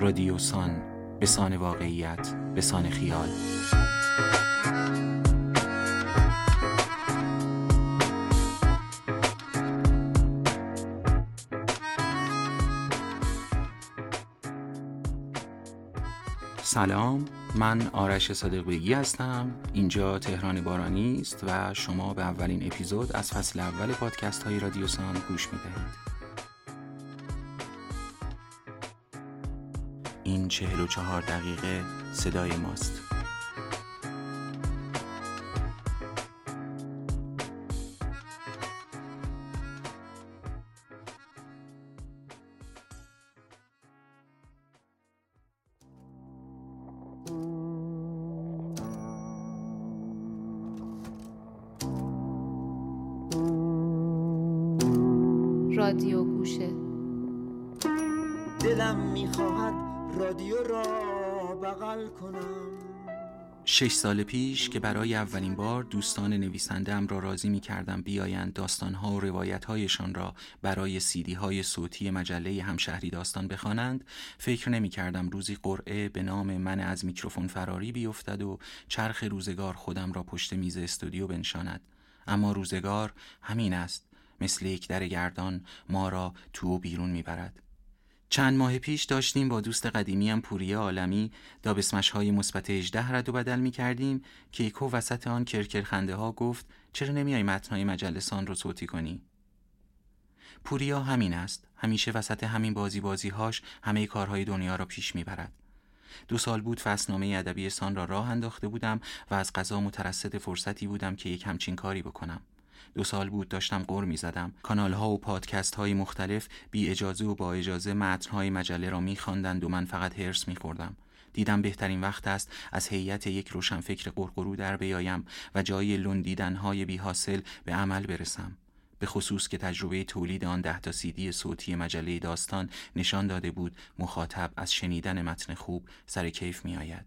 رادیوسان به سان واقعیت به سان خیال. سلام من آرش صادق بگی هستم. اینجا تهران بارانی است و شما به اولین اپیزود از فصل اول پادکست های رادیوسان گوش می این چهل و چهار دقیقه صدای ماست. شش سال پیش که برای اولین بار دوستان نویسندم را راضی می کردم بیایند داستانها و روایتهایشان را برای سیدی های صوتی مجله همشهری داستان بخوانند. فکر نمی کردم روزی قرعه به نام من از میکروفون فراری بیفتد و چرخ روزگار خودم را پشت میز استودیو بنشاند. اما روزگار همین است مثل یک در گردان ما را تو و بیرون می‌برد. چند ماه پیش داشتیم با دوست قدیمیم پوریا عالمی دابسمش های مثبت 18 رد و بدل می کردیم که یکو وسط آن کرکر خنده ها گفت چرا نمیای متنهای مجلسان رو صوتی کنی؟ پوریا همین است. همیشه وسط همین بازی بازی هاش همه کارهای دنیا را پیش می‌برد. دو سال بود فصلنامه ادبی سان را راه انداخته بودم و از قضا مترصد فرصتی بودم که یک همچین کاری بکنم. دو سال بود داشتم قر می زدم کانال ها و پادکست های مختلف بی اجازه و با اجازه متن های مجله را می خواندند و من فقط هرس می خوردم دیدم بهترین وقت است از هیئت یک روشنفکر قرقرو در بیایم و جای لندیدن های بی حاصل به عمل برسم. به خصوص که تجربه تولید آن ده تا سیدی صوتی مجله داستان نشان داده بود مخاطب از شنیدن متن خوب سر کیف می آید.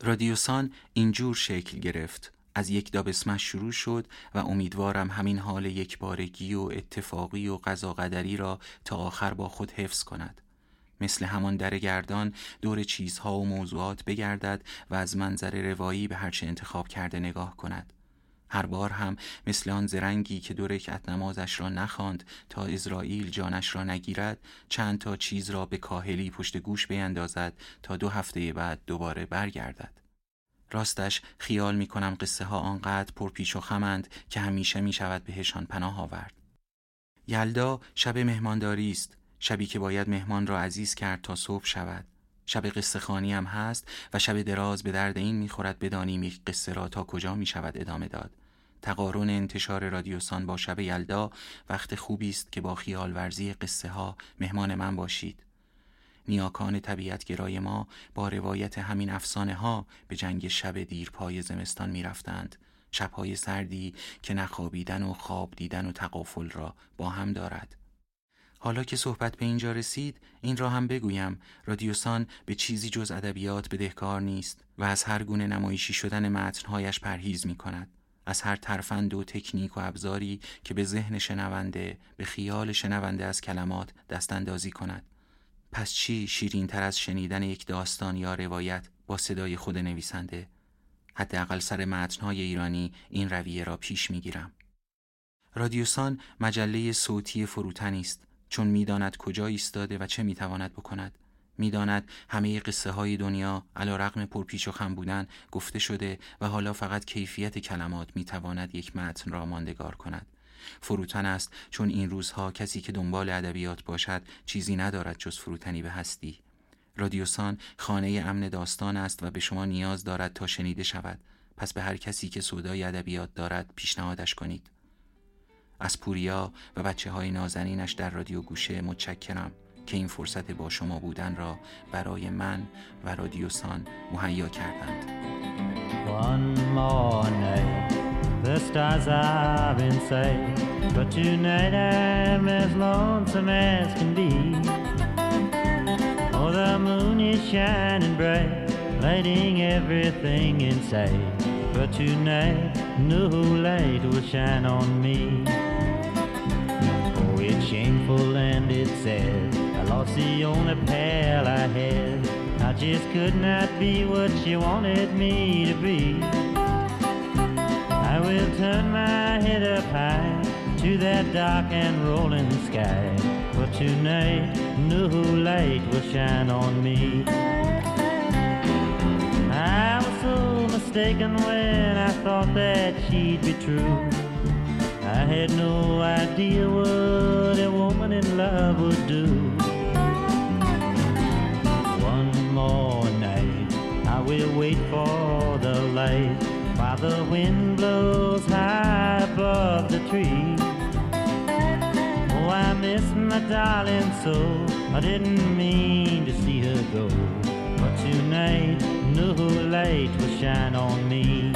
رادیوسان اینجور شکل گرفت. از یک دابسمش شروع شد و امیدوارم همین حال یک بارگی و اتفاقی و قضا قدری را تا آخر با خود حفظ کند. مثل همان در گردان دور چیزها و موضوعات بگردد و از منظر روایی به هرچه انتخاب کرده نگاه کند. هر بار هم مثل آن زرنگی که دو رکعت نمازش را نخواند تا اسرائیل جانش را نگیرد چند تا چیز را به کاهلی پشت گوش بیندازد تا دو هفته بعد دوباره برگردد. راستش خیال می کنم قصه ها آنقدر پرپیچ و خمند که همیشه می شود بهشان پناه آورد. یلدا شب مهمانداری است شبی که باید مهمان را عزیز کرد تا صبح شود. شب قصه خانی هم هست و شب دراز به درد این می‌خورد بدانیم یک قصه را تا کجا می شود ادامه داد. تقارن انتشار رادیوسان با شب یلدا وقت خوبی است که با خیال ورزی قصه ها مهمان من باشید. نیاکان طبیعتگرای ما با روایت همین افسانه ها به جنگ شب دیرپای زمستان می رفتند. شبهای سردی که نخوابیدن و خواب دیدن و تقافل را با هم دارد. حالا که صحبت به اینجا رسید این را هم بگویم رادیوسان به چیزی جز ادبیات بدهکار نیست و از هر گونه نمایشی شدن متنهایش پرهیز می کند. از هر ترفند و تکنیک و ابزاری که به ذهن شنونده به خیال شنونده از کلمات دستاندازی کند پس چی شیرین تر از شنیدن یک داستان یا روایت با صدای خود نویسنده؟ حداقل سر متنهای ایرانی این رویه را پیش می‌گیرم. رادیوسان مجله صوتی فروتنی است. چون می‌داند کجا ایستاده و چه می‌تواند بکند. می‌داند همه قصه های دنیا علا رقم پرپیچ و خم بودن گفته شده و حالا فقط کیفیت کلمات می‌تواند یک متن را ماندگار کند. فروتن است. چون این روزها کسی که دنبال ادبیات باشد چیزی ندارد جز فروتنی به هستی. رادیوسان خانه امن داستان است و به شما نیاز دارد تا شنیده شود. پس به هر کسی که سودای ادبیات دارد پیشنهادش کنید. از پوریا و بچه های نازنینش در رادیو گوشه متشکرم که این فرصت با شما بودن را برای من و رادیوسان مهیا کردند. The stars have been but tonight I'm as lonesome as can be. Oh, the moon is shining bright, lighting everything in sight. But tonight, no light will shine on me. Oh, it's shameful and it's sad. I lost the only pal I had. I just could not be what she wanted me to be. Will turn my head up high to that dark and rolling sky. For tonight, no light will shine on me. I was so mistaken when I thought that she'd be true. I had no idea what a woman in love would do. One more night, I will wait for the light the wind blows high above the tree. Oh, I miss my darling so, I didn't mean to see her go. But tonight, no light will shine on me.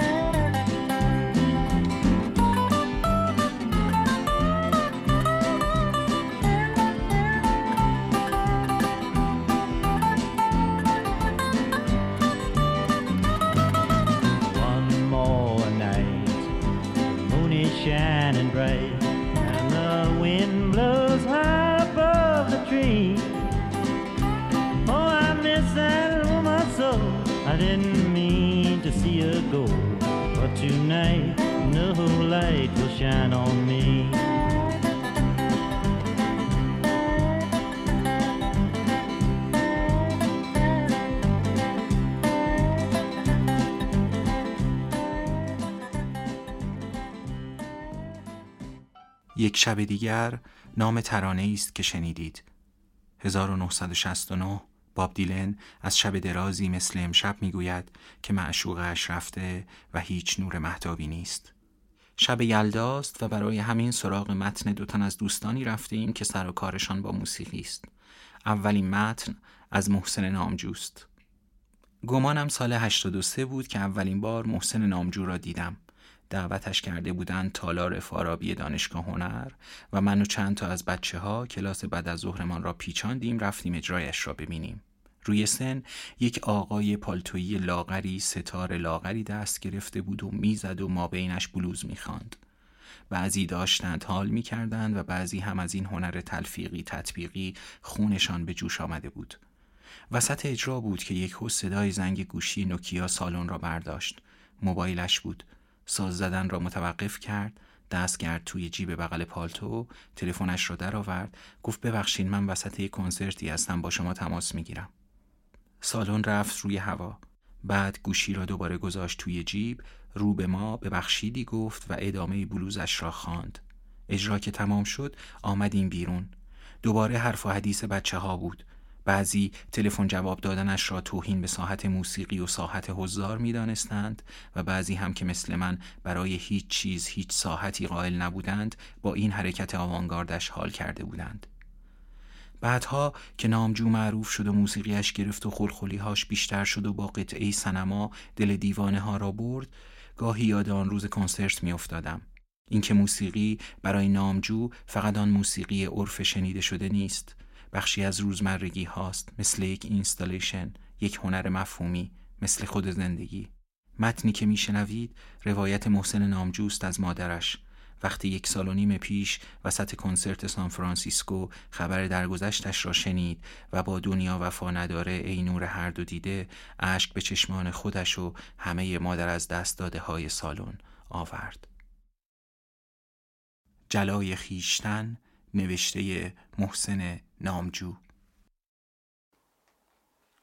Shine on me. یک شب دیگر نام ترانه است که شنیدید 1969 باب دیلن از شب درازی مثل امشب می‌گوید که معشوقش رفته و هیچ نور محتابی نیست شب یلداست و برای همین سراغ متن دو تن از دوستانی رفتیم که سر و کارشان با موسیقی است. اولین متن از محسن نامجوست. گمانم سال 83 بود که اولین بار محسن نامجو را دیدم. دعوتش کرده بودند تالار فارابی دانشگاه هنر و من و چند تا از بچه ها کلاس بعد از ظهرمان را پیچاندیم رفتیم اجرایش را ببینیم. روی سن یک آقای پالتویی لاغری ستار لاغری دست گرفته بود و می‌زد و ما بینش بلوز می‌خواند. بعضی داشتند حال می‌کردند و بعضی هم از این هنر تلفیقی تطبیقی خونشان به جوش آمده بود. وسط اجرا بود که یک هو صدای زنگ گوشی نوکیا سالن را برداشت. موبایلش بود. ساز زدن را متوقف کرد. دست کرد توی جیب بغل پالتو. تلفنش را درآورد. گفت ببخشید من وسط یک کنسرتی هستم. با شما تماس می‌گیرم. سالن رفت روی هوا. بعد گوشی را دوباره گذاشت توی جیب رو به ما ببخشیدی گفت و ادامه بلوزش را خواند. اجرا که تمام شد آمدیم بیرون. دوباره حرف و حدیث بچه ها بود. بعضی تلفن جواب دادنش را توهین به ساحت موسیقی و ساحت حضار می دانستند و بعضی هم که مثل من برای هیچ چیز هیچ ساحتی قائل نبودند با این حرکت آوانگاردش حال کرده بودند. بعدها که نامجو معروف شد و موسیقیش گرفت و خلخلیهاش بیشتر شد و با قطعه سنما دل دیوانه ها را برد گاهی یاد آن روز کنسرت افتادم. اینکه موسیقی برای نامجو فقط آن موسیقی عرف شنیده شده نیست بخشی از روزمرگی هاست مثل یک اینستالیشن یک هنر مفهومی مثل خود زندگی متنی که میشنوید روایت محسن نامجوست از مادرش وقتی یک سال و نیم پیش وسط کنسرت سان فرانسیسکو خبر درگذشتش را شنید و با دنیا وفا نداره ای نور هر دو دیده اشک به چشمان خودش و همه مادر از دست داده های سالن آورد. جلای خیشتن نوشته محسن نامجو.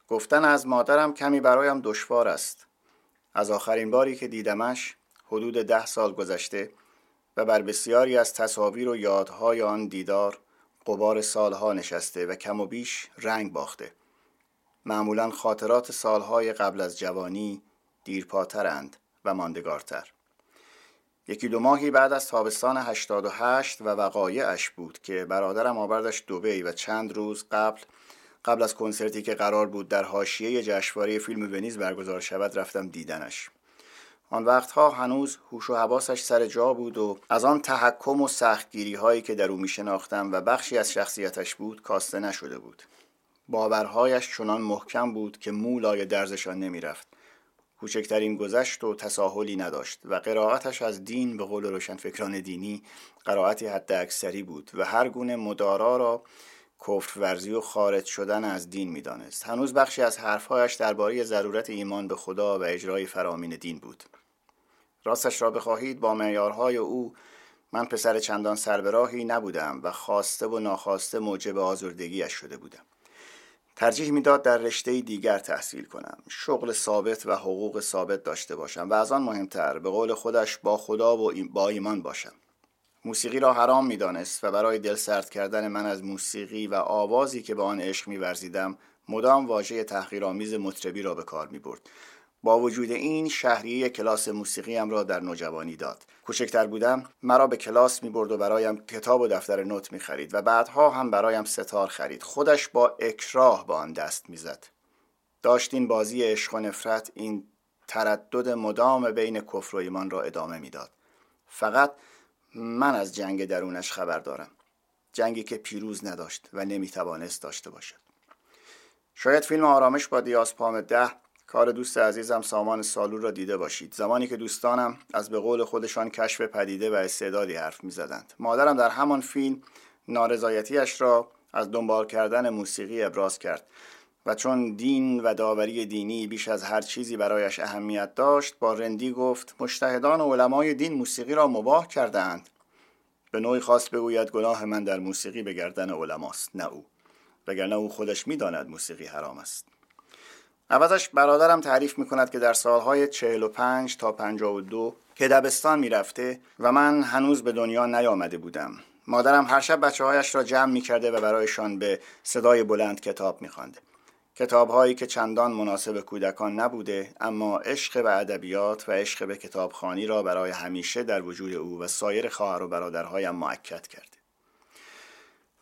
گفتن از مادرم کمی برایم دشوار است. از آخرین باری که دیدمش حدود ده سال گذشته و بر بسیاری از تصاویر و یادهای آن دیدار قبار سالها نشسته و کم و بیش رنگ باخته. معمولا خاطرات سالهای قبل از جوانی دیرپاترند و ماندگارتر. یکی دو ماهی بعد از تابستان 88 و وقایعش بود که برادرم آوردش دوبی و چند روز قبل قبل از کنسرتی که قرار بود در حاشیه جشنواره فیلم ونیز برگزار شود رفتم دیدنش. آن وقتها هنوز هوش و حواسش سر جا بود و از آن تحکم و سختگیری هایی که در او می شناختم و بخشی از شخصیتش بود کاسته نشده بود. باورهایش چنان محکم بود که مولای درزشان نمی رفت کوچکترین گذشت و تساهلی نداشت و قرائتش از دین به قول روشنفکران دینی قرائتی حد اکثری بود و هر گونه مدارا را کفر ورزی و خارج شدن از دین می‌دانست. هنوز بخشی از حرفهایش درباره ضرورت ایمان به خدا و اجرای فرامین دین بود. راستش را بخواهید با معیارهای او من پسر چندان سربراهی نبودم و خواسته و ناخواسته موجب آزردگیش شده بودم. ترجیح می‌داد در رشته دیگر تحصیل کنم. شغل ثابت و حقوق ثابت داشته باشم و از آن مهمتر به قول خودش با خدا و با ایمان باشم. موسیقی را حرام می‌دانست و برای دل سرد کردن من از موسیقی و آوازی که به آن عشق میورزیدم مدام واژه تحقیرآمیز مطربی را به کار می برد. با وجود این شهریه کلاس موسیقیم را در نوجوانی داد. کوچکتر بودم مرا به کلاس می برد و برایم کتاب و دفتر نوت می خرید و بعدها هم برایم ستار خرید. خودش با اکراه به آن دست می‌زد. داشت این بازی عشق و نفرت این تردد مدام بین کفر و ایمان را ادامه می‌داد. فقط من از جنگ درونش خبر دارم. جنگی که پیروز نداشت و نمی‌توانست داشته باشد. شاید فیلم آرامش با دیاسپام ده کار دوست عزیزم سامان سالو را دیده باشید. زمانی که دوستانم از به قول خودشان کشف پدیده و استعدادی حرف می زدند. مادرم در همان فیلم نارضایتیش را از دنبال کردن موسیقی ابراز کرد و چون دین و داوری دینی بیش از هر چیزی برایش اهمیت داشت با رندی گفت مشتهدان و علمای دین موسیقی را مباه کردهاند. به نوعی خواست بگوید گناه من در موسیقی به گردن علماست نه او. وگرنه او خودش می‌داند موسیقی حرام است. عوضش برادرم تعریف می کند که در سالهای 45 تا 52 که دبستان می‌رفته و من هنوز به دنیا نیامده بودم. مادرم هر شب بچه هایش را جمع می کرده و برایشان به صدای بلند کتاب می خوانده. کتاب هایی که چندان مناسب کودکان نبوده اما عشق به ادبیات و عشق به کتابخانی را برای همیشه در وجود او و سایر خواهر و برادرهایم معکد کرده.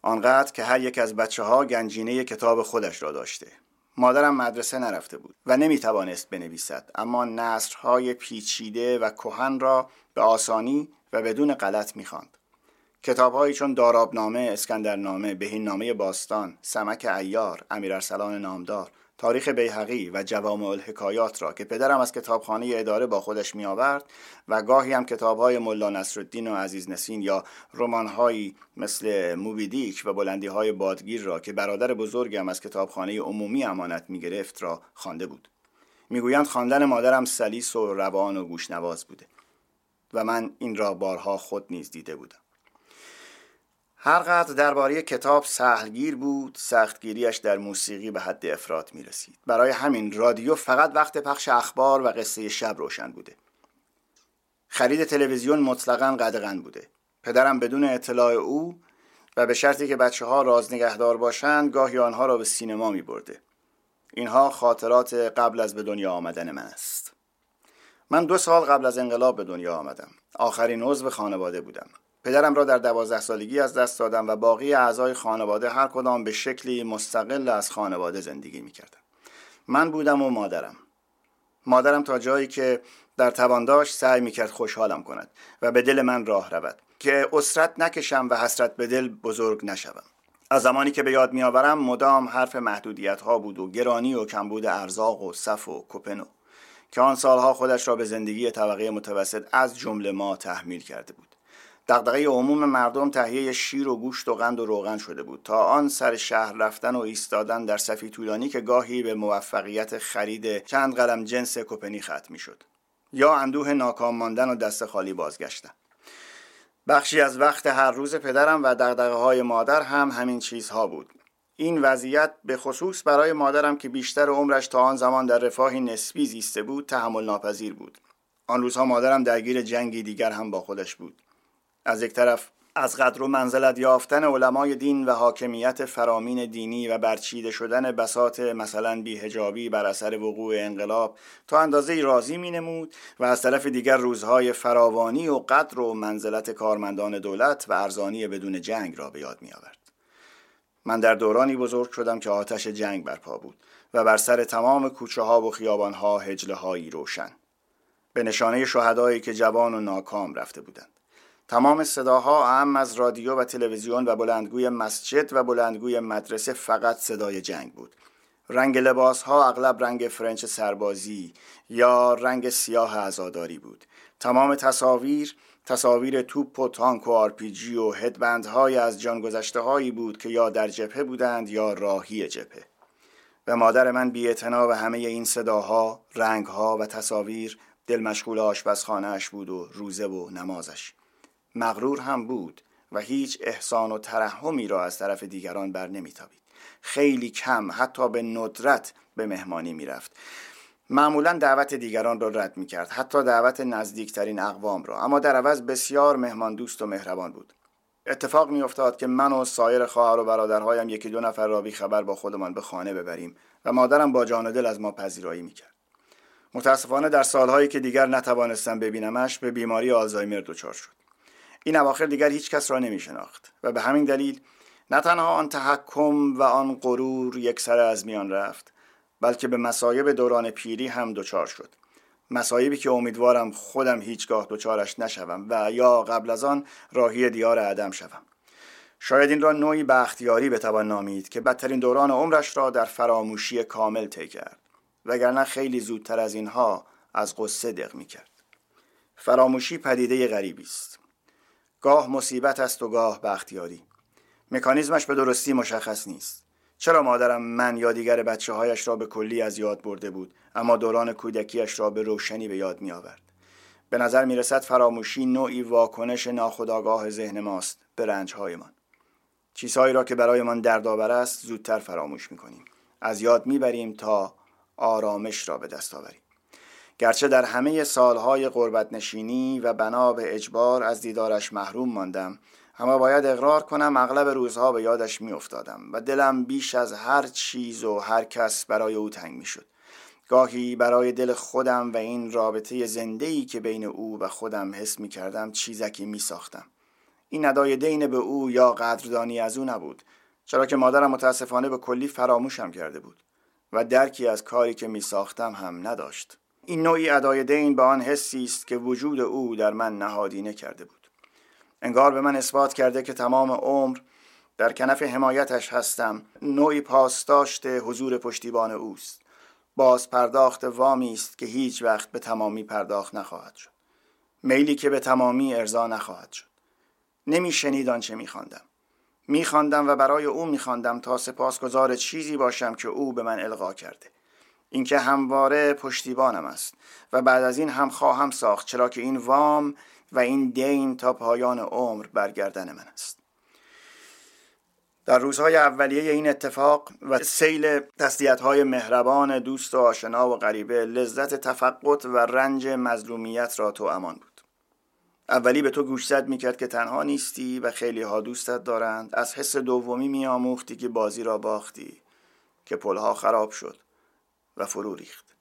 آنقدر که هر یک از بچه ها گنجینه کتاب خودش را داشته. مادرم مدرسه نرفته بود و نمی توانست بنویسد اما نصرهای پیچیده و کهن را به آسانی و بدون غلط می‌خواند. کتابهایی چون دارابنامه، اسکندرنامه، بهیننامه باستان، سمک ایار، امیر ارسلان نامدار، تاریخ بیهقی و جوامع الحکایات را که پدرم از کتابخانه اداره با خودش می آورد و گاهی هم کتابهای ملا نصرالدین و عزیز نسین یا رمانهایی مثل موبیدیک و بلندی های بادگیر را که برادر بزرگم از کتابخانه عمومی امانت می گرفت را خوانده بود. می‌گویند خواندن مادرم سلیس و روان و گوشنواز بوده و من این را بارها خود نیز دیده بودم. هرقدر درباره کتاب سهلگیر بود سختگیریش در موسیقی به حد افراد می رسید برای همین رادیو فقط وقت پخش اخبار و قصه شب روشن بوده. خرید تلویزیون مطلقا قدغن بوده. پدرم بدون اطلاع او و به شرطی که بچه ها راز نگهدار باشند گاهی آنها را به سینما می برده اینها خاطرات قبل از به دنیا آمدن من است. من دو سال قبل از انقلاب به دنیا آمدم. آخرین عضو خانواده بودم. پدرم را در دوازده سالگی از دست دادم و باقی اعضای خانواده هر کدام به شکلی مستقل از خانواده زندگی می‌کردم من بودم و مادرم. مادرم تا جایی که در توان داشت سعی می‌کرد خوشحالم کند و به دل من راه رود که اسرت نکشم و حسرت به دل بزرگ نشوم. از زمانی که به یاد میآورم مدام حرف محدودیت ها بود و گرانی و کمبود ارزاق و صف و کپنو که آن سالها خودش را به زندگی طبقه متوسط از جمله ما تحمیل کرده بود. دغدغه عموم مردم تهیه شیر و گوشت و قند و روغن شده بود. تا آن سر شهر رفتن و ایستادن در صفی طولانی که گاهی به موفقیت خرید چند قلم جنس کپنی ختم شد یا اندوه ناکام ماندن و دست خالی بازگشتن. بخشی از وقت هر روز پدرم و دغدغه های مادر هم همین چیزها بود. این وضعیت به خصوص برای مادرم که بیشتر عمرش تا آن زمان در رفاهی نسبی زیسته بود تحمل ناپذیر بود. آن روزها مادرم درگیر جنگی دیگر هم با خودش بود. از یک طرف از قدر و منزلت یافتن علمای دین و حاکمیت فرامین دینی و برچیده شدن بسات مثلا بیهجابی بر اثر وقوع انقلاب تا اندازه راضی می نمود و از طرف دیگر روزهای فراوانی و قدر و منزلت کارمندان دولت و ارزانی بدون جنگ را به یاد می آورد. من در دورانی بزرگ شدم که آتش جنگ برپا بود و بر سر تمام کوچه ها و خیابان ها هجله هایی روشن به نشانه شهدایی که جوان و ناکام رفته بودند تمام صداها اهم از رادیو و تلویزیون و بلندگوی مسجد و بلندگوی مدرسه فقط صدای جنگ بود. رنگ لباس ها اغلب رنگ فرنچ سربازی یا رنگ سیاه عزاداری بود. تمام تصاویر تصاویر توپ و تانک و آرپیجی و هدبندهای از جان گذشته هایی بود که یا در جبهه بودند یا راهی جبهه. و مادر من بی به همه این صداها، رنگها و تصاویر دل مشغول آشپزخانهاش بود و روزه و نمازش. مغرور هم بود و هیچ احسان و ترحمی را از طرف دیگران بر نمیتابید. خیلی کم حتی به ندرت به مهمانی می‌رفت. معمولا دعوت دیگران را رد می کرد حتی دعوت نزدیکترین اقوام را. اما در عوض بسیار مهمان دوست و مهربان بود. اتفاق می افتاد که من و سایر خواهر و برادرهایم یکی دو نفر را بی خبر با خودمان به خانه ببریم و مادرم با جان و دل از ما پذیرایی می کرد متاسفانه در سالهایی که دیگر نتوانستم ببینمش به بیماری آلزایمر دچار شد. این اواخر دیگر هیچ کس را نمی شناخت و به همین دلیل نه تنها آن تحکم و آن غرور یک سر از میان رفت بلکه به مسایب دوران پیری هم دچار شد. مسایبی که امیدوارم خودم هیچگاه دچارش نشوم و یا قبل از آن راهی دیار عدم شوم. شاید این را نوعی بختیاری بتوان نامید که بدترین دوران عمرش را در فراموشی کامل طی کرد وگرنه خیلی زودتر از اینها از قصه دق می کرد فراموشی پدیده غریبی است. گاه مصیبت است و گاه بختیاری. مکانیزمش به درستی مشخص نیست. چرا مادرم من یا دیگر بچه هایش را به کلی از یاد برده بود اما دوران کودکیش را به روشنی به یاد می آورد به نظر می رسد فراموشی نوعی واکنش ناخودآگاه ذهن ماست به رنجهایمان. چیزهایی را که برایمان دردآور است زودتر فراموش می کنیم از یاد می‌بریم تا آرامش را به دست آوریم. گرچه در همه سالهای قربت نشینی و بنا به اجبار از دیدارش محروم ماندم اما باید اقرار کنم اغلب روزها به یادش می افتادم و دلم بیش از هر چیز و هر کس برای او تنگ می شد گاهی برای دل خودم و این رابطه زندهی که بین او و خودم حس می کردم چیزکی می ساختم این ندای دین به او یا قدردانی از او نبود چرا که مادرم متاسفانه به کلی فراموشم کرده بود و درکی از کاری که می ساختم هم نداشت. این نوعی ادای دین به آن حسی است که وجود او در من نهادینه کرده بود. انگار به من اثبات کرده که تمام عمر در کنف حمایتش هستم نوعی پاسداشت حضور پشتیبان اوست. باز پرداخت وامی است که هیچ وقت به تمامی پرداخت نخواهد شد. میلی که به تمامی ارضا نخواهد شد. نمی شنید آنچه می خواندم می خواندم و برای او می تا سپاسگزار چیزی باشم که او به من القا کرده. اینکه همواره پشتیبانم است و بعد از این هم خواهم ساخت چرا که این وام و این دین تا پایان عمر برگردن من است. در روزهای اولیه این اتفاق و سیل تسلیت های مهربان دوست و آشنا و غریبه لذت تفقط و رنج مظلومیت را تو امان بود. اولی به تو گوشزد می‌کرد که تنها نیستی و خیلی ها دوستت دارند. از حس دومی میآموختی که بازی را باختی که پلها خراب شد. و فرو ریخت.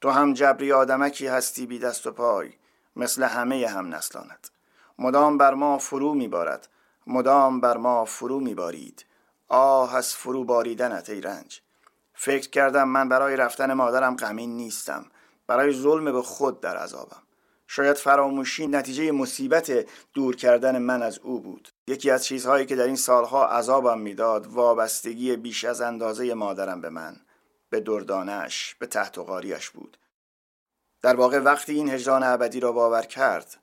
تو هم جبری آدمکی هستی بی دست و پای مثل همه هم نسلانت مدام بر ما فرو میبارد مدام بر ما فرو میبارید. آه از فرو باریدنت ای رنج. فکر کردم من برای رفتن مادرم غمین نیستم. برای ظلم به خود در عذابم. شاید فراموشی نتیجه مصیبت دور کردن من از او بود. یکی از چیزهایی که در این سالها عذابم می‌داد وابستگی بیش از اندازه مادرم به من. به دردانش به تحت و بود. در واقع وقتی این هجران ابدی را باور کرد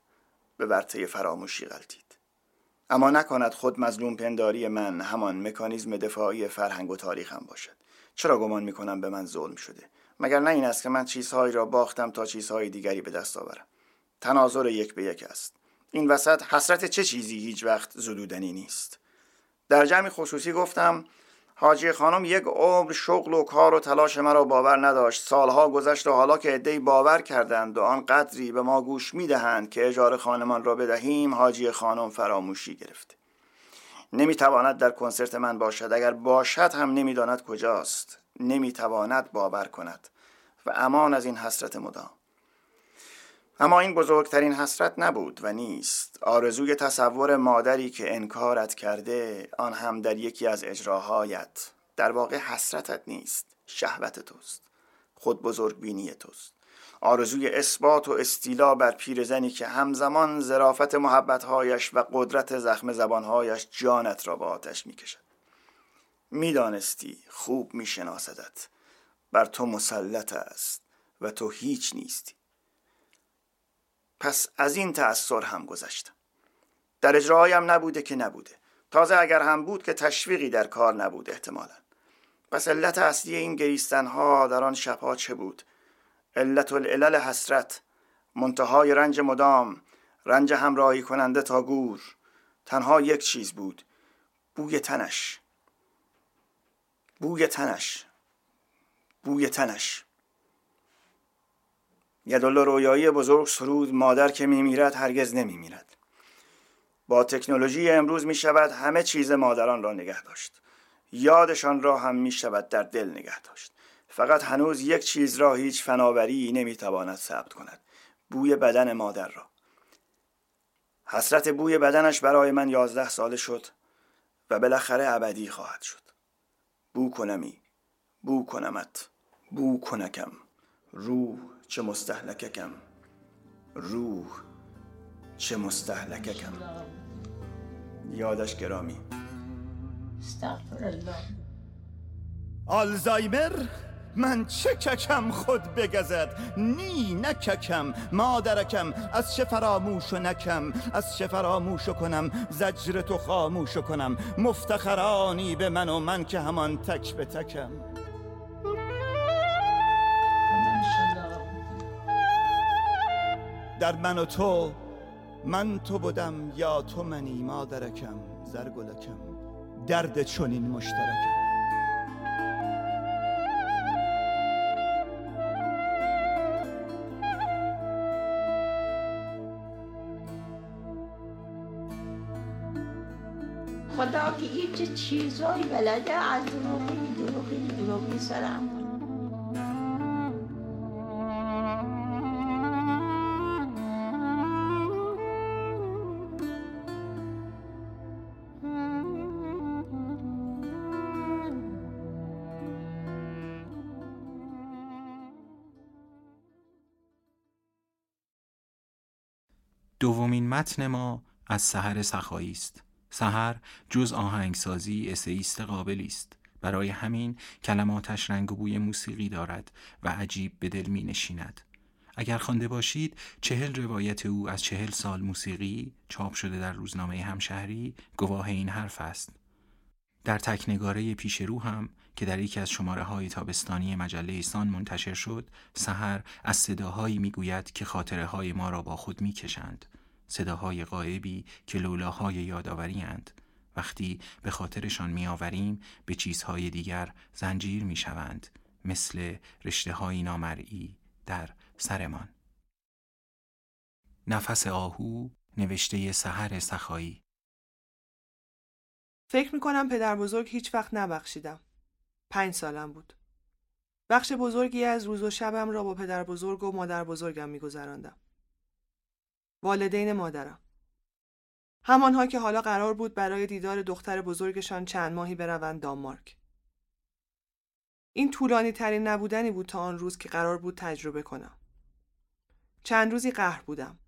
به ورطه فراموشی غلطید. اما نکند خود مظلوم پنداری من همان مکانیزم دفاعی فرهنگ و تاریخم باشد. چرا گمان می‌کنم به من ظلم شده؟ مگر نه این است که من چیزهایی را باختم تا چیزهای دیگری به دست آورم؟ تناظر یک به یک است. این وسط حسرت چه چیزی هیچ وقت زدودنی نیست. در جمع خصوصی گفتم حاجی خانم یک عمر شغل و کار و تلاش مرا باور نداشت. سالها گذشت و حالا که عدهای باور کردند و آن قدری به ما گوش می‌دهند که اجاره خانمان را بدهیم حاجی خانم فراموشی گرفته نمی‌تواند در کنسرت من باشد. اگر باشد هم نمی‌داند کجاست. نمی‌تواند باور کند. و امان از این حسرت مدام. اما این بزرگترین حسرت نبود و نیست. آرزوی تصور مادری که انکارت کرده آن هم در یکی از اجراهایت. در واقع حسرتت نیست. شهوت توست. خود بزرگ بینی توست. آرزوی اثبات و استیلا بر پیرزنی که همزمان زرافت محبتهایش و قدرت زخم زبانهایش جانت را به آتش می‌کشد. می‌دانستی خوب میشناسدت. بر تو مسلط است و تو هیچ نیستی. پس از این تأثیر هم گذشتم در اجراهایم نبوده که نبوده. تازه اگر هم بود که تشویقی در کار نبود احتمالا. پس علت اصلی این گریستن ها در آن شبها چه بود؟ علت العلل حسرت منتهای رنج مدام رنج همراهی کننده تا گور. تنها یک چیز بود بوی تنش. بوی تنش. بوی تنش. یدالله رویایی بزرگ سرود مادر که میمیرد هرگز نمیمیرد. با تکنولوژی امروز می شود همه چیز مادران را نگه داشت. یادشان را هم می شود در دل نگه داشت. فقط هنوز یک چیز را هیچ فناوری نمی تواند ثبت کند بوی بدن مادر را. حسرت بوی بدنش برای من یازده ساله شد و بالاخره ابدی خواهد شد. بو کنمی بو کنمت بو کنکم. روح چه مستحلککم. روح چه مستحلککم. یادش گرامی. آلزایمر من چه ککم خود بگزد؟ نی نککم مادرکم از چه فراموش و نکم؟ از چه فراموش کنم؟ زجر تو خاموش کنم. مفتخرانی به من و من که همان تک به تکم. در من و تو من تو بودم یا تو منی مادرکم زرگلکم درد چنین مشترکم. خدا که چه چیزایی بلده از دروغی دروغی دروغی سرم. دومین متن ما از سحر سخایی است. سحر جز آهنگسازی اسیست قابلی است. برای همین کلماتش رنگ و بوی موسیقی دارد و عجیب به دل می نشیند. اگر خوانده باشید چهل روایت او از چهل سال موسیقی چاپ شده در روزنامه همشهری گواه این حرف است. در تکنگاره پیش رو هم که در یکی از شماره های تابستانی مجله سان منتشر شد سحر از صداهایی می‌گوید که خاطره های ما را با خود می‌کشند. صداهای غایبی که لولاهای یادآوری اند. وقتی به خاطرشان میآوریم به چیزهای دیگر زنجیر می‌شوند مثل رشته های نامرئی در سرمان. نفس آهو نوشته سحر سخایی. فکر می‌کنم پدر بزرگ هیچ وقت نبخشیدم. پنج سالم بود. بخش بزرگی از روز و شبم را با پدر بزرگ و مادر بزرگم میگذراندم. والدین مادرم. همانها که حالا قرار بود برای دیدار دختر بزرگشان چند ماهی بروند دانمارک. این طولانی ترین نبودنی بود تا آن روز که قرار بود تجربه کنم. چند روزی قهر بودم.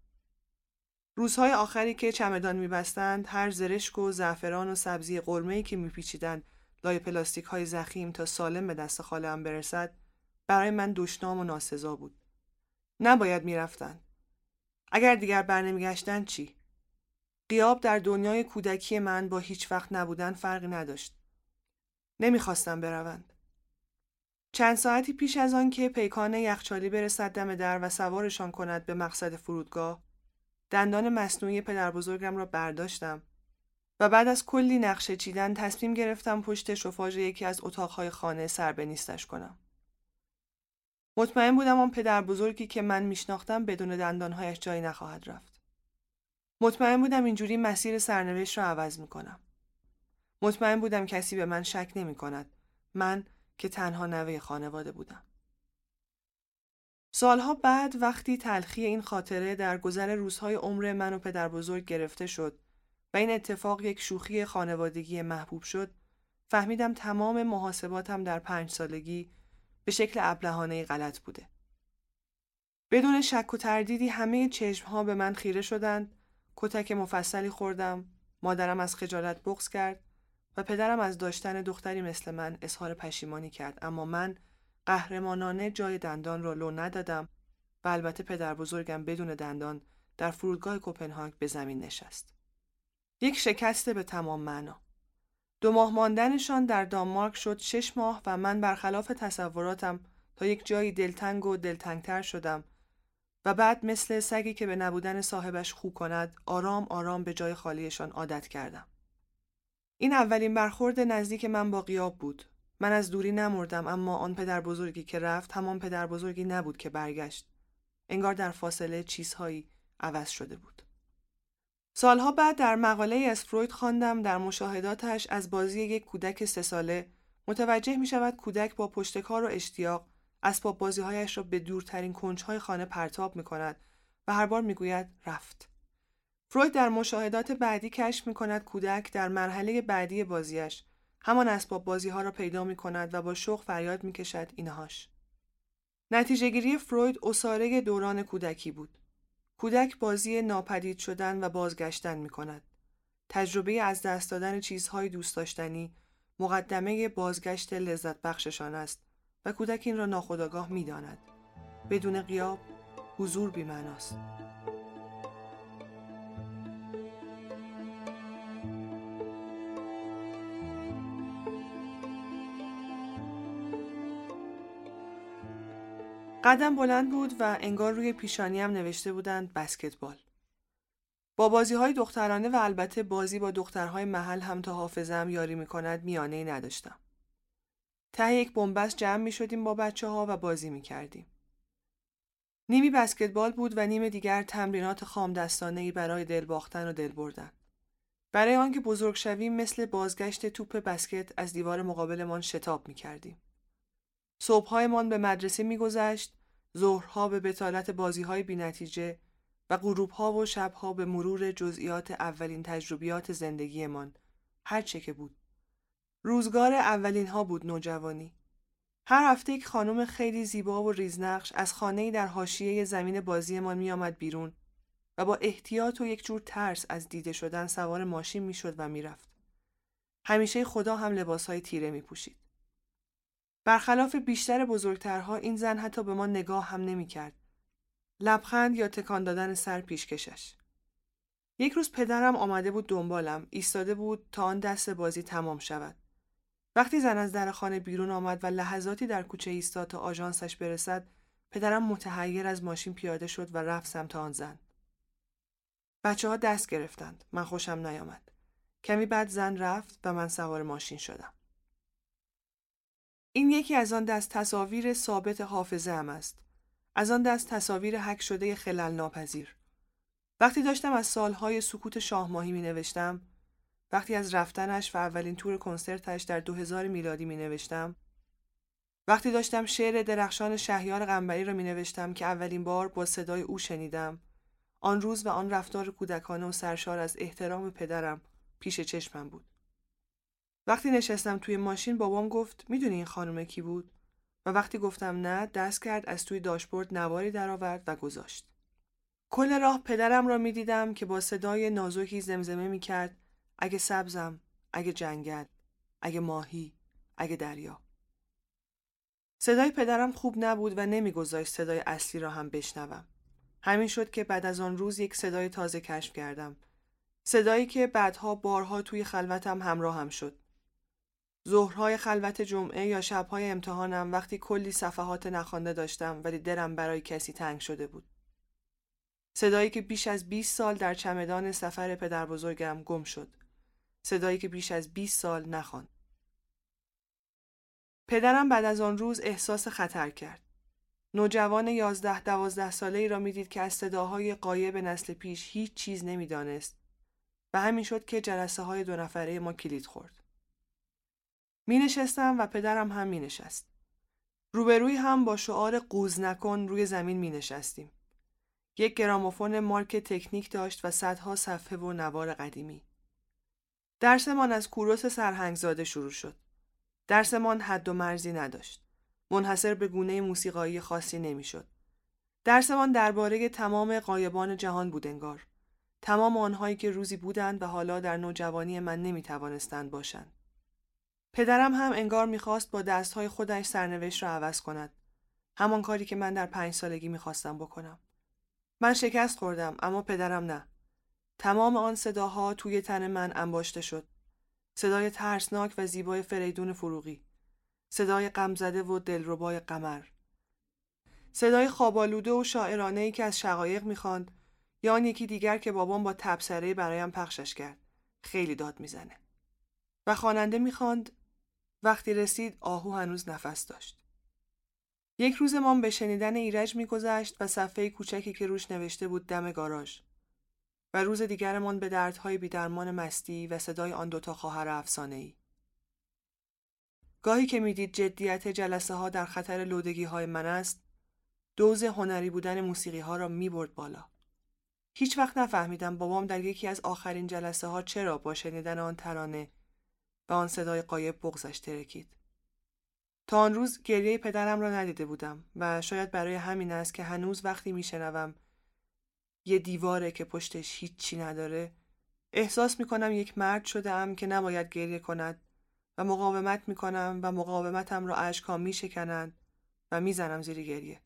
روزهای آخری که چمدان میبستند هر زرشک و زعفران و سبزی قرمه‌ای که میپیچیدند لای پلاستیک های زخیم تا سالم به دست خالم برسد برای من دشنام و ناسزا بود. نباید می‌رفتند. اگر دیگر برنمیگشتند چی؟ قیاب در دنیای کودکی من با هیچ وقت نبودن فرقی نداشت. نمی‌خواستم بروند. چند ساعتی پیش از آن که پیکان یخچالی برسد دم در و سوارشان کند به مقصد فرودگاه دندان مصنوعی پدر بزرگم را برداشتم و بعد از کلی نقشه چیدن تصمیم گرفتم پشت شفاژ یکی از اتاقهای خانه سر به نیستش کنم. مطمئن بودم آن پدر بزرگی که من میشناختم بدون دندانهایش جایی نخواهد رفت. مطمئن بودم اینجوری مسیر سرنوشت را عوض می کنم. مطمئن بودم کسی به من شک نمی کند. من که تنها نوه خانواده بودم. سالها بعد وقتی تلخی این خاطره در گذر روزهای عمر من و پدر بزرگ گرفته شد و این اتفاق یک شوخی خانوادگی محبوب شد فهمیدم تمام محاسباتم در پنج سالگی به شکل ابلهانه غلط بوده. بدون شک و تردیدی همه چشمها به من خیره شدند کتک مفصلی خوردم مادرم از خجالت بغز کرد و پدرم از داشتن دختری مثل من اظهار پشیمانی کرد اما من قهرمانانه جای دندان را لو ندادم و البته پدر بزرگم بدون دندان در فرودگاه کوپنهاگ به زمین نشست. یک شکست به تمام معنا. دو ماه ماندنشان در دانمارک شد شش ماه و من برخلاف تصوراتم تا یک جایی دلتنگ و دلتنگتر شدم و بعد مثل سگی که به نبودن صاحبش خو کند آرام آرام به جای خالیشان عادت کردم. این اولین برخورد نزدیک من با قیاب بود. من از دوری نمردم اما آن پدر بزرگی که رفت همان پدر بزرگی نبود که برگشت. انگار در فاصله چیزهایی عوض شده بود. سالها بعد در مقاله از فروید خواندم در مشاهداتش از بازی یک کودک سه ساله متوجه می شود کودک با پشتکار و اشتیاق اسباب بازیهایش را به دورترین کنجهای خانه پرتاب می کند و هر بار می گوید رفت. فروید در مشاهدات بعدی کشف می کند کودک در مرحله بعدی بازیش همان اسباب بازی ها را پیدا می کند و با شوق فریاد می کشد اینهاش. نتیجه گیری فروید اصاره دوران کودکی بود. کودک بازی ناپدید شدن و بازگشتن می کند. تجربه از دست دادن چیزهای دوست داشتنی مقدمه بازگشت لذت بخششان است و کودک این را ناخودآگاه می داند. بدون قیاب حضور بیمعناست. قدم بلند بود و انگار روی پیشانی هم نوشته بودند بسکتبال. با بازی های دخترانه و البته بازی با دخترهای محل هم تا حافظم یاری می کند میانه ای نداشتم. ته یک بنبست جمع می شدیم با بچه ها و بازی می کردیم. نیمی بسکتبال بود و نیم دیگر تمرینات خام دستانه ای برای دل باختن و دل بردن. برای آنکه بزرگ شویم مثل بازگشت توپ بسکت از دیوار مقابلمان شتاب می کردیم. صبحهایمان به مدرسه میگذشت ظهرها به بتالت بازیهای بینتیجه و غروبها و شبها به مرور جزئیات اولین تجربیات زندگیمان هر چه که بود روزگار اولین ها بود نوجوانی هر هفته یک خانم خیلی زیبا و ریزنقش از خانه‌ای در حاشیه زمین بازیمان میآمد بیرون و با احتیاط و یک جور ترس از دیده شدن سوار ماشین می‌شد و می‌رفت. همیشه خدا هم لباسهای تیره می پوشید. برخلاف بیشتر بزرگترها این زن حتی به ما نگاه هم نمی کرد. لبخند یا تکان دادن سر پیشکشش. یک روز پدرم آمده بود دنبالم ایستاده بود تا آن دست بازی تمام شود. وقتی زن از در خانه بیرون آمد و لحظاتی در کوچه ایستاد تا آژانسش برسد پدرم متحیر از ماشین پیاده شد و رفت سمت آن زن. بچه ها دست گرفتند. من خوشم نیامد. کمی بعد زن رفت و من سوار ماشین شدم. این یکی از آن دست تصاویر ثابت حافظه هم است. از آن دست تصاویر حک شده خلل ناپذیر. وقتی داشتم از سالهای سکوت شاهماهی می نوشتم، وقتی از رفتنش و اولین تور کنسرتش در 2000 میلادی می نوشتم، وقتی داشتم شعر درخشان شهیار قنبری را می نوشتم که اولین بار با صدای او شنیدم، آن روز و آن رفتار کودکانه و سرشار از احترام پدرم پیش چشمم بود. وقتی نشستم توی ماشین بابام گفت می‌دونی این خانم کی بود؟ و وقتی گفتم نه دست کرد از توی داشبورد نواری درآورد و گذاشت. کل راه پدرم را می‌دیدم که با صدای نازکی زمزمه می‌کرد اگه سبزم، اگه جنگل، اگه ماهی، اگه دریا. صدای پدرم خوب نبود و نمیگذاشت صدای اصلی را هم بشنوم. همین شد که بعد از آن روز یک صدای تازه کشف کردم. صدایی که بعدها بارها توی خلوتم همراه هم شد. ظهرهای خلوت جمعه یا شبهای امتحانم وقتی کلی صفحات نخوانده داشتم ولی دلم برای کسی تنگ شده بود. صدایی که بیش از 20 سال در چمدان سفر پدر بزرگم گم شد. صدایی که بیش از 20 سال نخواند. پدرم بعد از آن روز احساس خطر کرد. نوجوان یازده دوازده ساله ای را می‌دید که از صداهای قایب نسل پیش هیچ چیز نمی‌دانست و همین شد که جلسه های دو نفره ما کلید خورد. می نشستم و پدرم هم می نشست. روبروی هم با شعار قوز نکن روی زمین می نشستیم. یک گراموفون مارک تکنیک داشت و صدها صفحه و نوار قدیمی. درسمان از کوروس سرهنگزاده شروع شد. درسمان حد و مرزی نداشت. منحصر به گونه موسیقایی خاصی نمی‌شد. درسمان درباره تمام قایبان جهان بود انگار. تمام آنهایی که روزی بودند و حالا در نوجوانی من نمی توانستند باشند. پدرم هم انگار می‌خواست با دستهای خودش سرنوشت را عوض کند. همان کاری که من در پنج سالگی می‌خواستم بکنم. من شکست خوردم اما پدرم نه. تمام آن صداها توی تن من انباشته شد. صدای ترسناک و زیبای فریدون فروغی. صدای غمزده و دلربای قمر. صدای خوابالوده و شاعرانه ای که از شقایق می‌خواند یا آن یکی دیگر که بابام با تبصره برایم پخشش کرد. خیلی داد می‌زنه. و خواننده می‌خواند وقتی رسید آهو هنوز نفس داشت. یک روز ما به شنیدن ایرج میگذشت و صفحه کوچکی که روش نوشته بود دم گاراژ و روز دیگرمان به دردهای بیدرمان مستی و صدای آن دوتا خواهر افسانه ای. گاهی که می‌دید جدیت جلسه ها در خطر لودگی های من است، دوز هنری بودن موسیقی ها را می برد بالا. هیچ وقت نفهمیدم بابام در یکی از آخرین جلسه ها چرا با شنیدن آن ترانه و آن صدای قایب بغزش ترکید. تا آن روز گریه پدرم را ندیده بودم و شاید برای همین است که هنوز وقتی میشنوم یه دیواره که پشتش هیچی نداره احساس می‌کنم یک مرد شده ام که نباید گریه کند و مقاومت می‌کنم و مقاومتم را اشکا میشکنند و می‌زنم زیر گریه.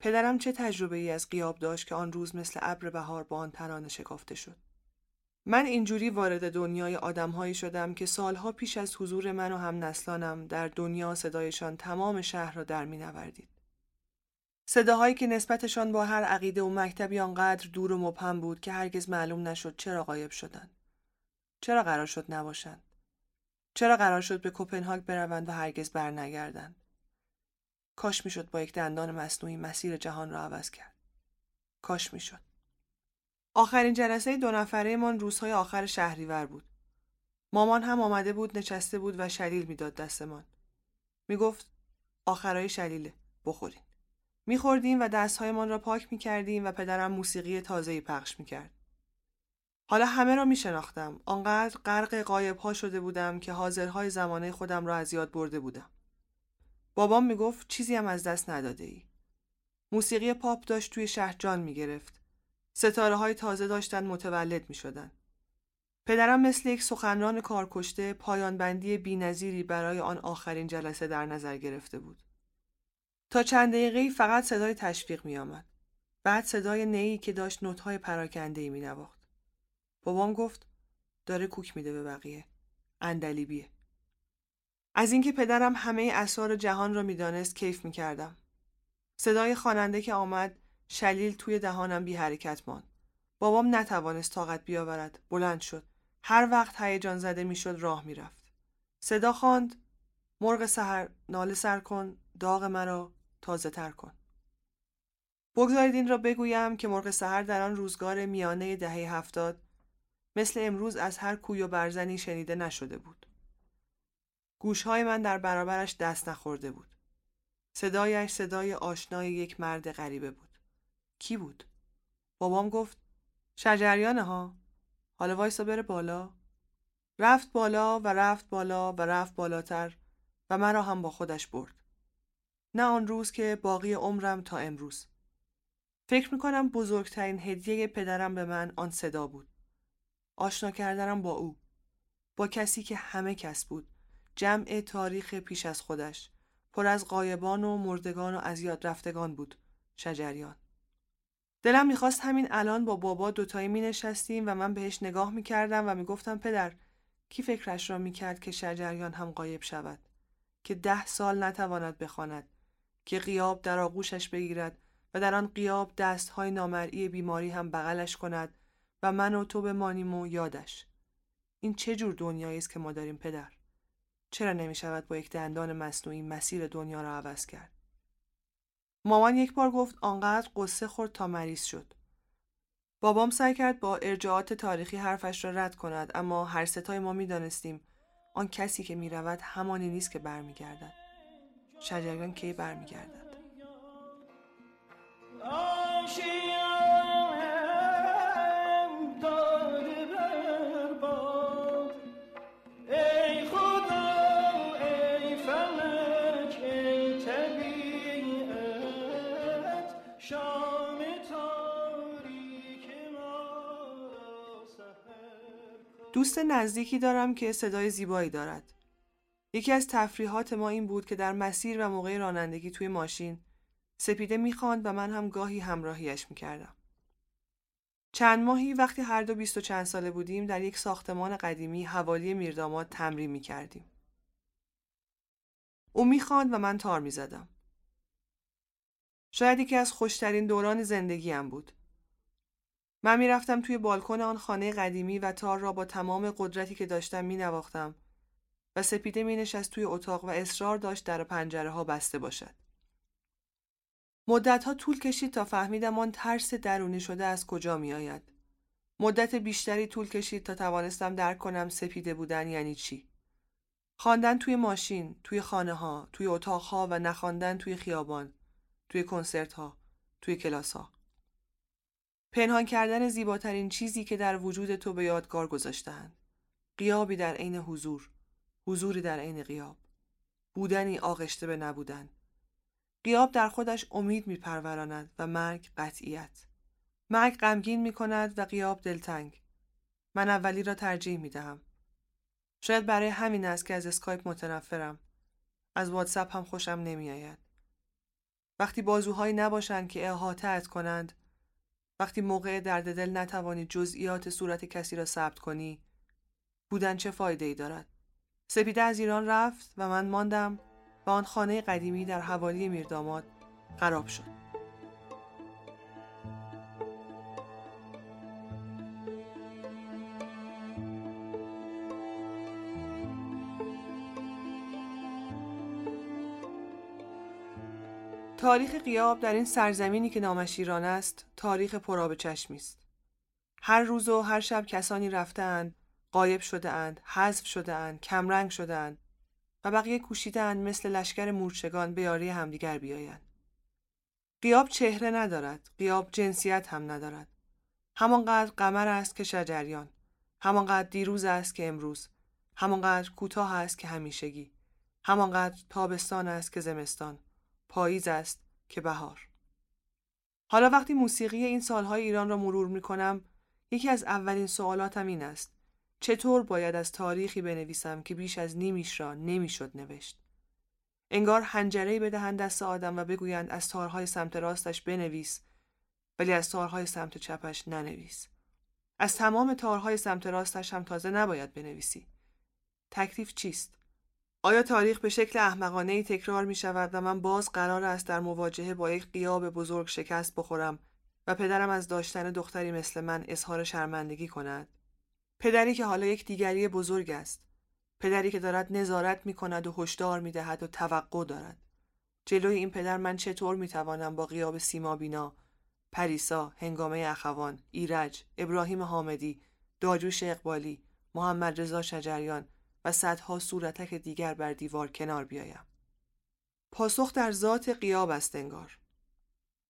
پدرم چه تجربه ای از قیاب داشت که آن روز مثل ابر بهار با آن ترانه شکافته شد. من اینجوری وارد دنیای آدمهایی شدم که سالها پیش از حضور من و هم نسلانم در دنیا صدایشان تمام شهر را در می نوردید. صداهایی که نسبتشان با هر عقیده و مکتبی آنقدر دور و مبهم بود که هرگز معلوم نشد چرا غایب شدند. چرا قرار شد نباشند؟ چرا قرار شد به کوپنهاگ بروند و هرگز برنگردند؟ کاش می‌شد با یک دندان مصنوعی مسیر جهان را عوض کرد. کاش می‌شد. آخرین جلسه دو نفره من روزهای آخر شهریور بود. مامان هم آمده بود نشسته بود و شلیل می‌داد دستمان. می‌گفت آخرای شلیله بخورین. میخوردیم و دستهایمان را پاک می‌کردیم و پدرم موسیقی تازهی پخش می‌کرد. حالا همه را میشناختم. آنقدر غرق قایب ها شده بودم که حاضرهای زمانه خودم را از یاد برده بودم. بابام می‌گفت چیزی هم از دست نداده ای. موسیقی پاپ داشت توی شهر جان می‌گرفت. ستاره های تازه داشتن متولد می شدن. پدرم مثل یک سخنران کارکشته بی نظیری برای آن آخرین جلسه در نظر گرفته بود. تا چند دقیقه فقط صدای تشویق می آمد. بعد صدای نیی که داشت نوتهای پراکنده می نواخت. بابام گفت داره کوک میده به بقیه. اندلیبیه. از اینکه پدرم همه اسرار جهان را می‌دانست کیف می کردم. صدای خواننده که آمد شلیل توی دهانم بی حرکت ماند. بابام نتوانست طاقت بیاورد. بلند شد. هر وقت هیجان زده می‌شد راه می‌رفت. صدا خواند مرغ سحر ناله سر کن داغ مرا تازه تر کن. بگذارید این را بگویم که مرغ سحر در آن روزگار میانه دهه هفتاد مثل امروز از هر کوی و برزنی شنیده نشده بود. گوشهای من در برابرش دست نخورده بود. صدایش صدای آشنای یک مرد غریبه بود. کی بود؟ بابام گفت شجریانه ها. حالا وایسا بره بالا. رفت بالا و رفت بالا و رفت بالاتر و مرا هم با خودش برد. نه آن روز که باقی عمرم تا امروز. فکر می‌کنم بزرگترین هدیه پدرم به من آن صدا بود. آشنا کردنم با او. با کسی که همه کس بود. جمع تاریخ پیش از خودش. پر از قایبان و مردگان و از یاد رفتگان بود. شجریان. دلم می‌خواست همین الان با بابا دوتایی می نشستیم و من بهش نگاه می کردم و می گفتم پدر کی فکرش را می کرد که شجریان هم قایب شود؟ که ده سال نتواند بخواند که قیاب در آغوشش بگیرد و در آن قیاب دستهای نامرئی بیماری هم بغلش کند و من و تو بمانیم و یادش. این چه جور دنیایی است که ما داریم پدر؟ چرا نمی شود با یک دندان مصنوعی مسیر دنیا را عوض کرد؟ مامان یک بار گفت آنقدر قصه خورد تا مریض شد. بابام سعی کرد با ارجاعات تاریخی حرفش را رد کند اما هر ستای ما می‌دانستیم آن کسی که می‌رود همانی نیست که برمیگردد. شجریان کی برمیگردد؟ دوست نزدیکی دارم که صدای زیبایی دارد. یکی از تفریحات ما این بود که در مسیر و موقع رانندگی توی ماشین سپیده می‌خواند و من هم گاهی همراهیش می‌کردم. چند ماهی وقتی هر دو بیست و چند ساله بودیم در یک ساختمان قدیمی حوالی میرداماد تمرین می‌کردیم. او می‌خواند و من تار می‌زدم. شاید یکی از خوشترین دوران زندگیم بود. من می‌رفتم توی بالکن آن خانه قدیمی و تار را با تمام قدرتی که داشتم مینواختم و سپیده می نشست توی اتاق و اصرار داشت در پنجره ها بسته باشد. مدت ها طول کشید تا فهمیدم آن ترس درونی شده از کجا می آید. مدت بیشتری طول کشید تا توانستم درک کنم سپیده بودن یعنی چی. خواندن توی ماشین، توی خانه ها، توی اتاق ها و نخواندن توی خیابان، توی کنسرت ها، توی کلاس ها. پنهان کردن زیباترین چیزی که در وجود تو به یادگار گذاشتهاند. غیابی در عین حضور، حضوری در عین غیاب. بودنی آغشته به نبودن. غیاب در خودش امید میپروراند و مرگ قطعیت. مرگ غمگین می کند و غیاب دلتنگ. من اولی را ترجیح می دهم. شاید برای همین است که از اسکایپ متنفرم. از واتساپ هم خوشم نمی آید. وقتی بازوهایی نباشند که احاطت کنند وقتی موقع درد دل نتوانی جزئیات صورت کسی را ثبت کنی بودن چه فایده ای دارد؟ سپیده از ایران رفت و من ماندم و آن خانه قدیمی در حوالی میرداماد خراب شد. تاریخ قیاب در این سرزمینی که نامش ایران است تاریخ پراب چشمی است. هر روز و هر شب کسانی رفتند قایب شده اند حذف شده اند کمرنگ شده اند و بقیه کوشیدند مثل لشکر مورچگان به یاری همدیگر بیایند. قیاب چهره ندارد قیاب جنسیت هم ندارد. همانقدر قمر است که شجریان همانقدر دیروز است که امروز همانقدر کوتاه است که همیشگی همانقدر تابستان است که زمستان. پاییز است که بهار. حالا وقتی موسیقی این سالهای ایران را مرور می کنم یکی از اولین سوالاتم این است چطور باید از تاریخی بنویسم که بیش از نیمیش را نمی‌شد نوشت؟ انگار هنجره بدهند دست آدم و بگویند از تارهای سمت راستش بنویس ولی از تارهای سمت چپش ننویس. از تمام تارهای سمت راستش هم تازه نباید بنویسی. تکلیف چیست؟ آیا تاریخ به شکل احمقانه ای تکرار می شود و من باز قرار است در مواجهه با یک قیاب بزرگ شکست بخورم و پدرم از داشتن دختری مثل من اظهار شرمندگی کند؟ پدری که حالا یک دیگری بزرگ است. پدری که دارد نظارت می کند و هشدار می دهد و توقع دارد. جلوی این پدر من چطور می توانم با قیاب سیما بینا، پریسا، هنگامه اخوان، ایرج، ابراهیم حامدی، داجوش اقبالی، محمد رضا شجریان و صدها صورتک دیگر بر دیوار کنار بیایم. پاسخ در ذات قیاب است انگار.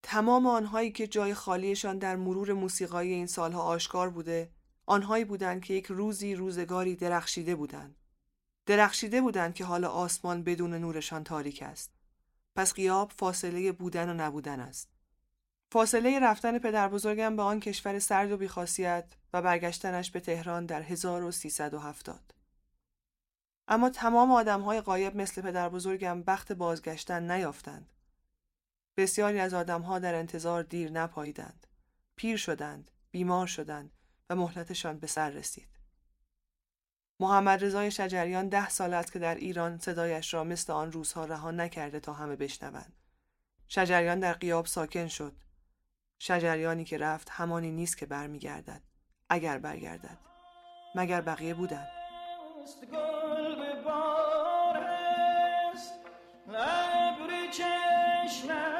تمام آنهایی که جای خالیشان در مرور موسیقای این سالها آشکار بوده، آنهایی بودند که یک روزی روزگاری درخشیده بودند. درخشیده بودند که حالا آسمان بدون نورشان تاریک است. پس قیاب فاصله بودن و نبودن است. فاصله رفتن پدر بزرگم به آن کشور سرد و بیخاصیت و برگشتنش به تهران در 1370. اما تمام آدم های قایب مثل پدر بزرگم بخت بازگشتن نیافتند. بسیاری از آدم ها در انتظار دیر نپاییدند. پیر شدند، بیمار شدند و مهلتشان به سر رسید. محمد رضای شجریان ده سال است که در ایران صدایش را مثل آن روزها رها نکرده تا همه بشنوند. شجریان در قیاب ساکن شد. شجریانی که رفت همانی نیست که برمیگردد. اگر برگردد. مگر بقیه بودند. است گل به بار است ابر چشم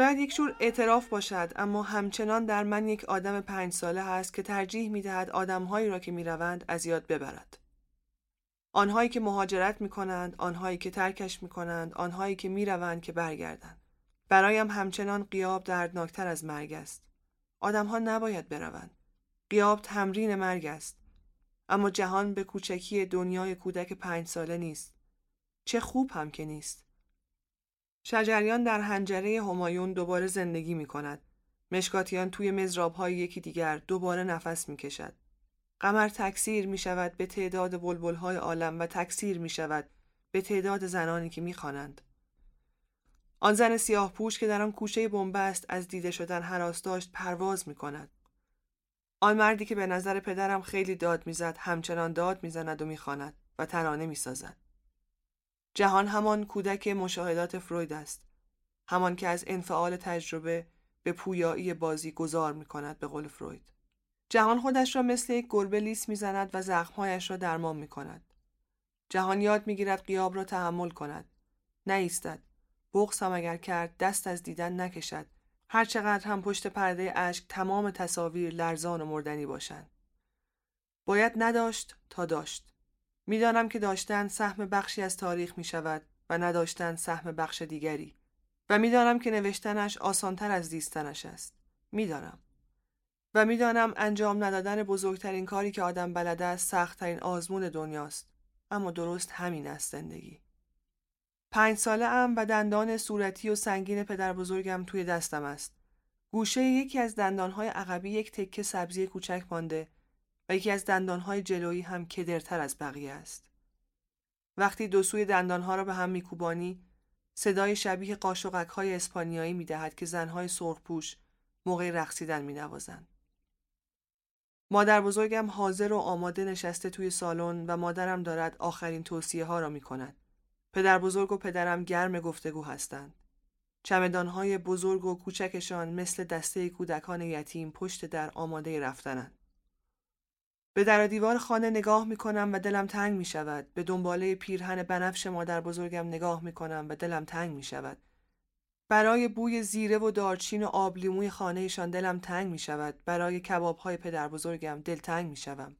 شاید یک جور اعتراف باشد اما همچنان در من یک آدم پنج ساله هست که ترجیح می دهد آدمهایی را که می روند از یاد ببرد. آنهایی که مهاجرت می کنند، آنهایی که ترکش می کنند، آنهایی که می روند که برگردند. برایم همچنان قیاب دردناکتر از مرگ است. آدمها نباید بروند. قیاب تمرین مرگ است اما جهان به کوچکی دنیای کودک پنج ساله نیست چه خوب هم که نیست شجریان در هنجره همایون دوباره زندگی می کند مشکاتیان توی مزراب های یکی دیگر دوباره نفس می کشد قمر تکثیر می شود به تعداد بلبل های عالم و تکثیر می شود به تعداد زنانی که می خوانند. آن زن سیاه پوش که در آن کوچه بنبست از دیده شدن حراس داشت پرواز می کند. آن مردی که به نظر پدرم خیلی داد می‌زد همچنان داد می‌زند و می‌خواند و ترانه می‌سازد. جهان همان کودک مشاهدات فروید است. همان که از انفعال تجربه به پویایی بازی گذار می کند به قول فروید. جهان خودش را مثل یک گربه لیس می‌زند و زخمهایش را درمان می کند. جهان یاد می‌گیرد قیاب را تحمل کند. نایستد. بغض هم اگر کرد دست از دیدن نکشد. هر چقدر هم پشت پرده اشک تمام تصاویر لرزان و مردنی باشند. باید نداشت تا داشت. می‌دانم که داشتن سهم بخشی از تاریخ می شود و نداشتن سهم بخش دیگری و می‌دانم که نوشتنش آسانتر از دیستنش است. می‌دانم. و می‌دانم انجام ندادن بزرگترین کاری که آدم بلده است سختترین آزمون دنیاست. اما درست همین است زندگی. پنج ساله ام و دندان صورتی و سنگین پدر بزرگم توی دستم است. گوشه یکی از دندانهای عقبی یک تکه سبزی کوچک مانده و یکی از دندانهای جلویی هم کدرتر از بقیه است. وقتی دو سوی دندانها را به هم میکوبانی صدای شبیه قاشقک های اسپانیایی می‌دهد که زنهای سرخپوش موقع رقصیدن مینوازند. مادر بزرگم حاضر و آماده نشسته توی سالن و مادرم دارد آخرین توصیه ها را می کند. پدر بزرگ و پدرم گرم گفتگو هستند. چمدانهای بزرگ و کوچکشان مثل دسته کودکان یتیم پشت در آماده رفتنند. به در دیوار خانه نگاه می کنم و دلم تنگ می شود. به دنباله پیرهن بنفش مادر بزرگم نگاه می کنم و دلم تنگ می شود. برای بوی زیره و دارچین و آبلیموی خانهشان دلم تنگ می شود. برای کباب های پدر بزرگم دل تنگ می شوم.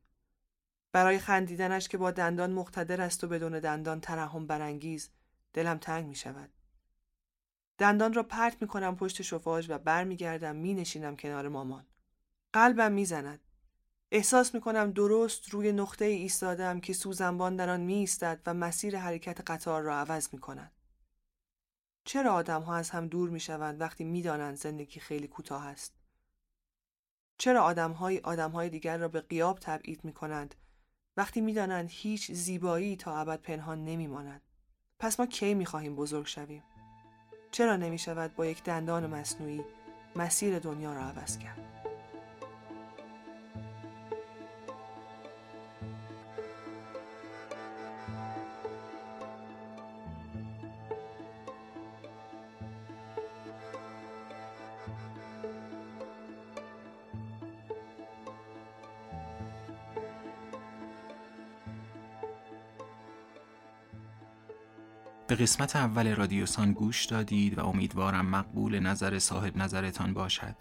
برای خندیدنش که با دندان مقتدر است و بدون دندان ترحم برانگیز دلم تنگ می شود. دندان را پرت می کنم پشت شفاژ و برمیگردم می نشینم کنار مامان. قلبم می زند. احساس می کنم درست روی نقطه ایستادم که سوزنبان در آن می ایستد و مسیر حرکت قطار را عوض می کند. چرا آدم ها از هم دور می شوند وقتی می دانند زندگی خیلی کوتاه است؟ چرا آدم های آدم های دیگر را به قیاب تبعید می کنند وقتی می دانند هیچ زیبایی تا ابد پنهان نمی ماند؟ پس ما کی می خواهیم بزرگ شویم؟ چرا نمی شود با یک دندان مصنوعی مسیر دنیا را عوض کرد؟ قسمت اول رادیوسان گوش دادید و امیدوارم مقبول نظر صاحب نظرتان باشد.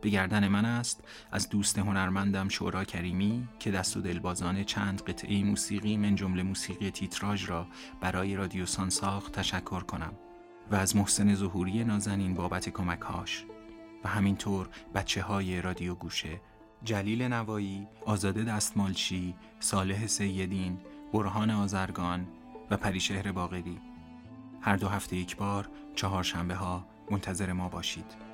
به گردن من است. از دوست هنرمندم شورا کریمی که دست و دلبازانه چند قطعه موسیقی من جمله موسیقی تیتراژ را برای رادیوسان ساخت تشکر کنم و از محسن ظهوری نازنین بابت کمکهاش. و همینطور بچه های رادیو گوشه جلیل نوایی، آزاده دستمالچی، صالح سیدین، برهان آزرگان و پریشهر باقری. هر دو هفته یک بار چهارشنبه ها منتظر ما باشید.